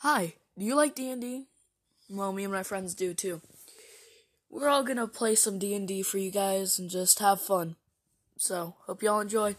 Hi, do you like D&D? Well, me and my friends do too. We're all gonna play some D&D for you guys and just have fun. So, hope y'all enjoy.